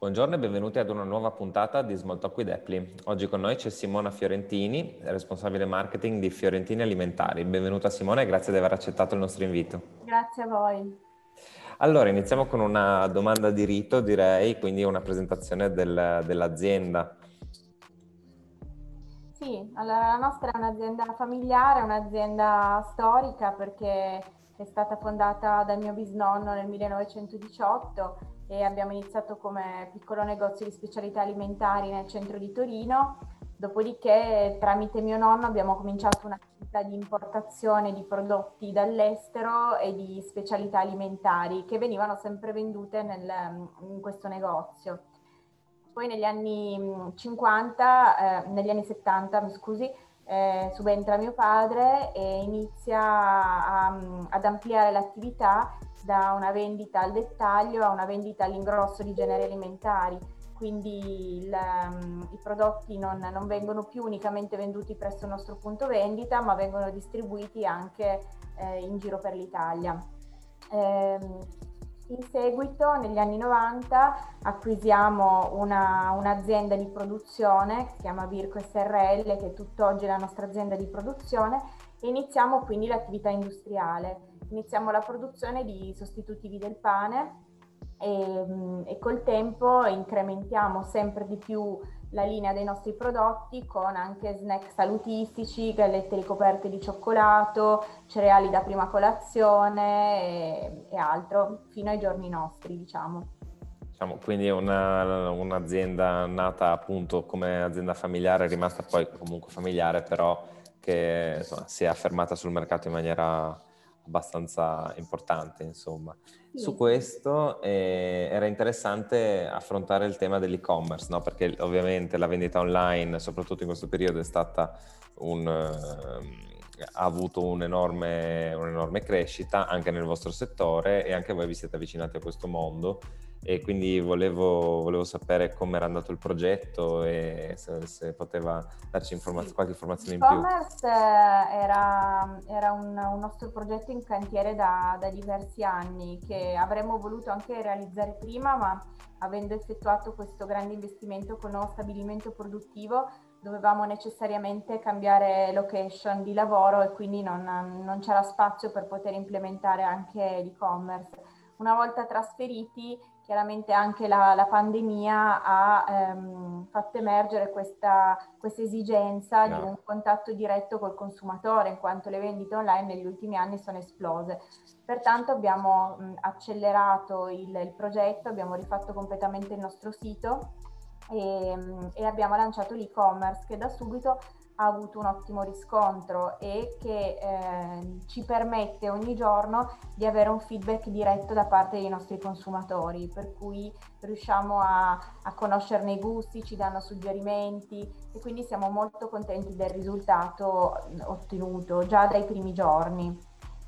Buongiorno e benvenuti ad una nuova puntata di Small Talk with Apply. Oggi con noi c'è Simona Fiorentini, responsabile marketing di Fiorentini Alimentari. Benvenuta Simona e grazie di aver accettato il nostro invito. Grazie a voi. Allora, iniziamo con una domanda di rito, direi, quindi una presentazione del, dell'azienda. Sì, allora la nostra è un'azienda familiare, un'azienda storica perché è stata fondata dal mio bisnonno nel 1918 e abbiamo iniziato come piccolo negozio di specialità alimentari nel centro di Torino. Dopodiché, tramite mio nonno, abbiamo cominciato un'attività di importazione di prodotti dall'estero e di specialità alimentari che venivano sempre vendute nel, in questo negozio. Poi negli anni 50, eh, negli anni 70, mi scusi, eh, subentra mio padre e inizia a, ad ampliare l'attività da una vendita al dettaglio a una vendita all'ingrosso di generi alimentari. Quindi il, um, i prodotti non, non, vengono più unicamente venduti presso il nostro punto vendita, ma vengono distribuiti anche eh, in giro per l'Italia. Eh, in seguito, negli anni 90, acquisiamo una, un'azienda di produzione che si chiama Virco SRL, che è tutt'oggi la nostra azienda di produzione, e iniziamo quindi l'attività industriale. Iniziamo la produzione di sostitutivi del pane e, e, col tempo incrementiamo sempre di più la linea dei nostri prodotti con anche snack salutistici, gallette ricoperte di cioccolato, cereali da prima colazione e, e altro, fino ai giorni nostri, diciamo. Diciamo, quindi una, un'azienda nata appunto come azienda familiare, rimasta poi comunque familiare, però che insomma, si è affermata sul mercato in maniera abbastanza importante, insomma. Su questo eh, era interessante affrontare il tema dell'e-commerce, no? perché ovviamente la vendita online, soprattutto in questo periodo, è stata un, uh, ha avuto un'enorme, un'enorme crescita anche nel vostro settore e anche voi vi siete avvicinati a questo mondo e quindi volevo, volevo sapere come era andato il progetto e se, se poteva darci informaz- qualche informazione in più. E-commerce eh, era, era un, un, nostro progetto in cantiere da, da, diversi anni che avremmo voluto anche realizzare prima, ma avendo effettuato questo grande investimento con nuovo stabilimento produttivo dovevamo necessariamente cambiare location di lavoro e quindi non, non c'era spazio per poter implementare anche l'e-commerce. Una volta trasferiti chiaramente anche la, la pandemia ha ehm, fatto emergere questa, questa esigenza no. di un contatto diretto col consumatore, in quanto le vendite online negli ultimi anni sono esplose. Pertanto abbiamo mh, accelerato il, il, progetto, abbiamo rifatto completamente il nostro sito e, e abbiamo lanciato l'e-commerce che da subito ha avuto un ottimo riscontro e che eh, ci permette ogni giorno di avere un feedback diretto da parte dei nostri consumatori, per cui riusciamo a, a conoscerne i gusti, ci danno suggerimenti e quindi siamo molto contenti del risultato ottenuto già dai primi giorni.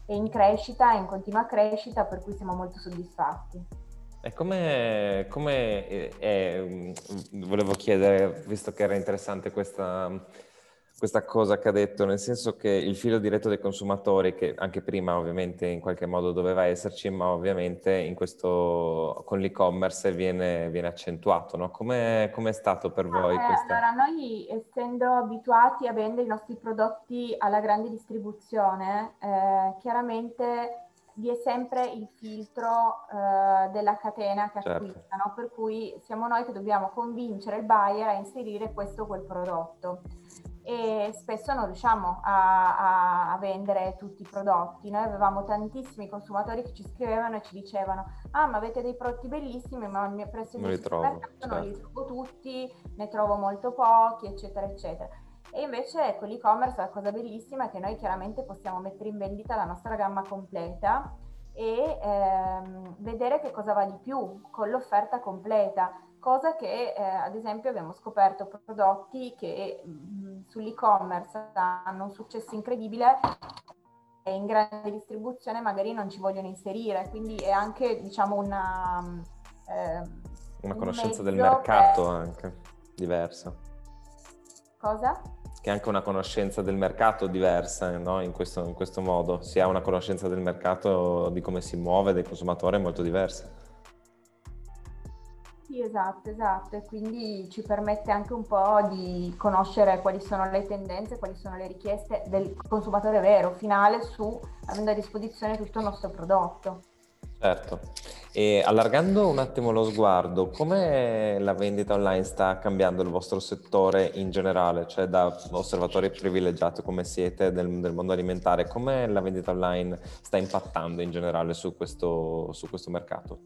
È in crescita, è in continua crescita, per cui siamo molto soddisfatti. E come, come è, volevo chiedere, visto che era interessante questa questa cosa che ha detto, nel senso che il filo diretto dei consumatori, che anche prima ovviamente in qualche modo doveva esserci, ma ovviamente in questo, con l'e-commerce viene, viene accentuato, no? Come è stato per voi? Eh, questa... Allora, noi essendo abituati a vendere i nostri prodotti alla grande distribuzione, eh, chiaramente vi è sempre il filtro eh, della catena che certo. acquistano, per cui siamo noi che dobbiamo convincere il buyer a inserire questo o quel prodotto e spesso non riusciamo a, a, a, vendere tutti i prodotti. Noi avevamo tantissimi consumatori che ci scrivevano e ci dicevano ah ma avete dei prodotti bellissimi ma mio prezzo non li trovo, certo. non li trovo tutti, ne trovo molto pochi eccetera eccetera. E invece con l'e-commerce la cosa bellissima è che noi chiaramente possiamo mettere in vendita la nostra gamma completa e ehm, vedere che cosa va di più con l'offerta completa cosa che eh, ad esempio abbiamo scoperto prodotti che mh, sull'e-commerce hanno un successo incredibile e in grande distribuzione magari non ci vogliono inserire, quindi è anche diciamo una... Eh, una conoscenza del mercato per... anche diversa. Cosa? Che è anche una conoscenza del mercato diversa no? in, questo, in questo modo. Si ha una conoscenza del mercato di come si muove, del consumatore molto diversa. Sì, esatto, esatto, e quindi ci permette anche un po' di conoscere quali sono le tendenze, quali sono le richieste del consumatore vero, finale, su avendo a disposizione tutto il nostro prodotto. Certo, e allargando un attimo lo sguardo, come la vendita online sta cambiando il vostro settore in generale, cioè da osservatori privilegiati come siete del, del mondo alimentare, come la vendita online sta impattando in generale su questo, su questo mercato?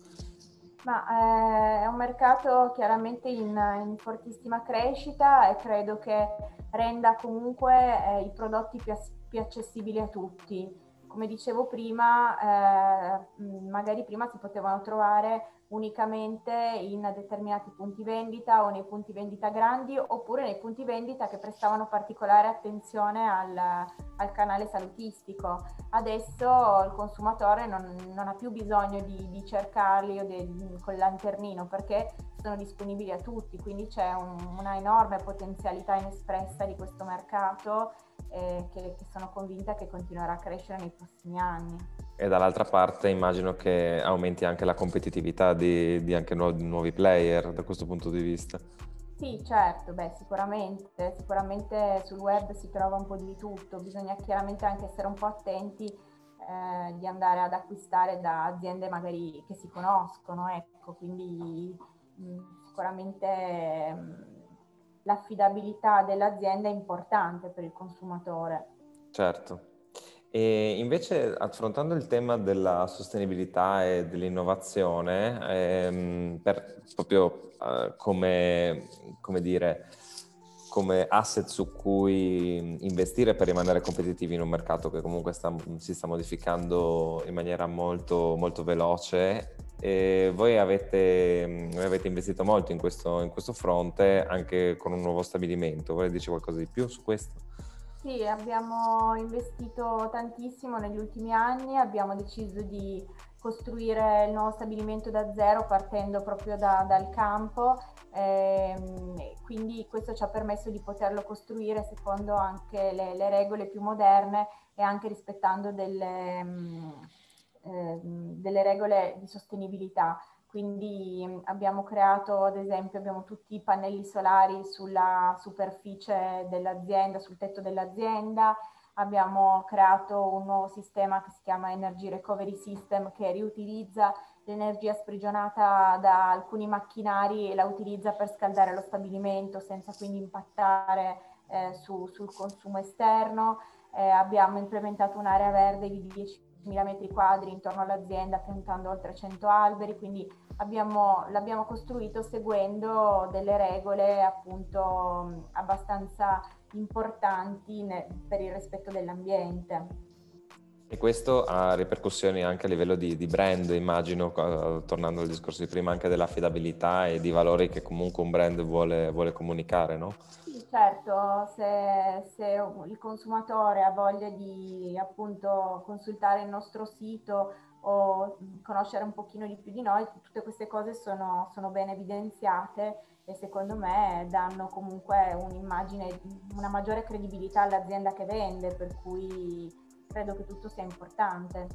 Ma eh, è un mercato chiaramente in, in, fortissima crescita e credo che renda comunque eh, i prodotti più, più, accessibili a tutti. Come dicevo prima, eh, magari prima si potevano trovare unicamente in determinati punti vendita o nei punti vendita grandi oppure nei punti vendita che prestavano particolare attenzione al, al canale salutistico. Adesso il consumatore non, non ha più bisogno di, di cercarli o de, col lanternino perché sono disponibili a tutti, quindi c'è un, una enorme potenzialità inespressa di questo mercato eh, che, che sono convinta che continuerà a crescere nei prossimi anni. E dall'altra parte immagino che aumenti anche la competitività di, di anche nuovi, nuovi, player da questo punto di vista. Sì, certo, beh, sicuramente, sicuramente sul web si trova un po' di tutto, bisogna chiaramente anche essere un po' attenti eh, di andare ad acquistare da aziende magari che si conoscono, ecco, quindi mh, mm, sicuramente mh, mm, l'affidabilità dell'azienda è importante per il consumatore. Certo. E invece affrontando il tema della sostenibilità e dell'innovazione, ehm, per, proprio eh, come, come, dire, come asset su cui investire per rimanere competitivi in un mercato che comunque sta, si sta modificando in maniera molto, molto veloce, e voi avete, avete investito molto in questo, in questo fronte anche con un nuovo stabilimento. Vuoi dire qualcosa di più su questo? Sì, abbiamo investito tantissimo negli ultimi anni, abbiamo deciso di costruire il nuovo stabilimento da zero partendo proprio da, dal campo, ehm, quindi questo ci ha permesso di poterlo costruire secondo anche le, le regole più moderne e anche rispettando delle, mh, eh, delle regole di sostenibilità. Quindi mm, abbiamo creato, ad esempio, abbiamo tutti i pannelli solari sulla superficie dell'azienda, sul tetto dell'azienda, abbiamo creato un nuovo sistema che si chiama Energy Recovery System che riutilizza l'energia sprigionata da alcuni macchinari e la utilizza per scaldare lo stabilimento senza quindi impattare eh, su, sul consumo esterno. Eh, abbiamo implementato un'area verde di 10.000 metri quadri intorno all'azienda piantando oltre 100 alberi, quindi abbiamo, l'abbiamo costruito seguendo delle regole appunto abbastanza importanti ne, per il rispetto dell'ambiente. E questo ha ripercussioni anche a livello di, di brand, immagino, tornando al discorso di prima, anche dell'affidabilità e di valori che comunque un brand vuole, vuole comunicare, no? Sì, certo, se, se, il consumatore ha voglia di appunto consultare il nostro sito o conoscere un pochino di più di noi, tutte queste cose sono, sono ben evidenziate e secondo me danno comunque un'immagine, una maggiore credibilità all'azienda che vende, per cui credo che tutto sia importante.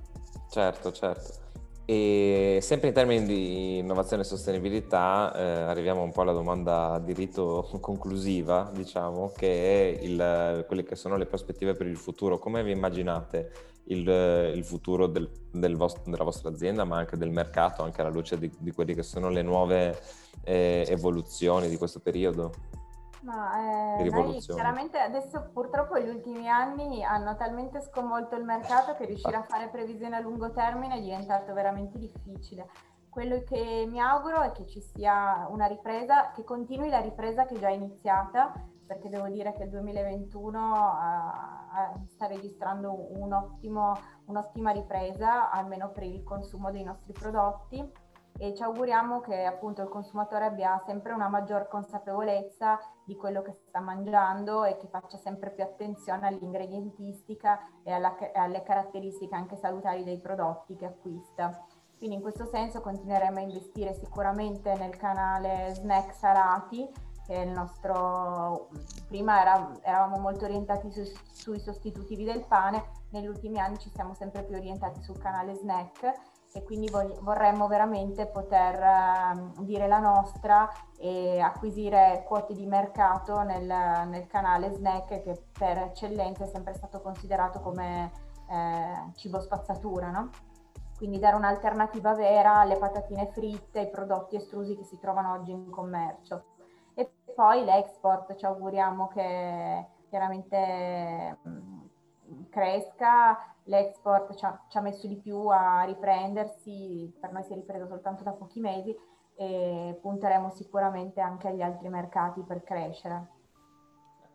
Certo, certo. E sempre in termini di innovazione e sostenibilità, eh, arriviamo un po' alla domanda di rito conclusiva, diciamo, che è il, quelle che sono le prospettive per il futuro. Come vi immaginate il, il futuro del, del vostro, della vostra azienda, ma anche del mercato, anche alla luce di, di quelle che sono le nuove eh, evoluzioni di questo periodo? Ma eh, noi chiaramente adesso purtroppo gli ultimi anni hanno talmente sconvolto il mercato che riuscire a fare previsioni a lungo termine è diventato veramente difficile. Quello che mi auguro è che ci sia una ripresa, che continui la ripresa che è già iniziata, perché devo dire che il 2021 uh, uh, sta registrando un ottimo, un'ottima ripresa, almeno per il consumo dei nostri prodotti e ci auguriamo che appunto il consumatore abbia sempre una maggior consapevolezza di quello che sta mangiando e che faccia sempre più attenzione all'ingredientistica e alla, alle caratteristiche anche salutari dei prodotti che acquista. Quindi in questo senso continueremo a investire sicuramente nel canale Snack Sarati, che il nostro, prima era, eravamo molto orientati su, sui sostitutivi del pane, negli ultimi anni ci siamo sempre più orientati sul canale Snack e quindi vorremmo veramente poter uh, dire la nostra e acquisire quote di mercato nel, nel, canale snack che per eccellenza è sempre stato considerato come eh, cibo spazzatura, no? Quindi dare un'alternativa vera alle patatine fritte, ai prodotti estrusi che si trovano oggi in commercio. E poi l'export, ci auguriamo che chiaramente cresca, l'export ci ha, ci ha, messo di più a riprendersi, per noi si è ripreso soltanto da pochi mesi e punteremo sicuramente anche agli altri mercati per crescere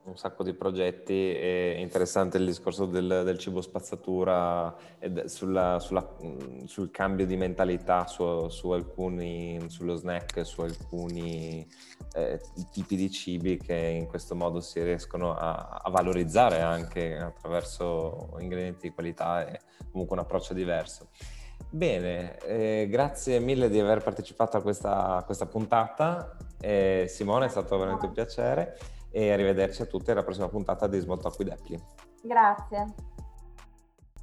un sacco di progetti, è interessante il discorso del, del cibo spazzatura e sulla, sulla, sul cambio di mentalità su, su alcuni, sullo snack, su alcuni eh, tipi di cibi che in questo modo si riescono a, a, valorizzare anche attraverso ingredienti di qualità e comunque un approccio diverso. Bene, eh, grazie mille di aver partecipato a questa, a questa puntata. Eh, Simone, è stato veramente un piacere e arrivederci a tutti alla prossima puntata di Small Talk with Appli. Grazie.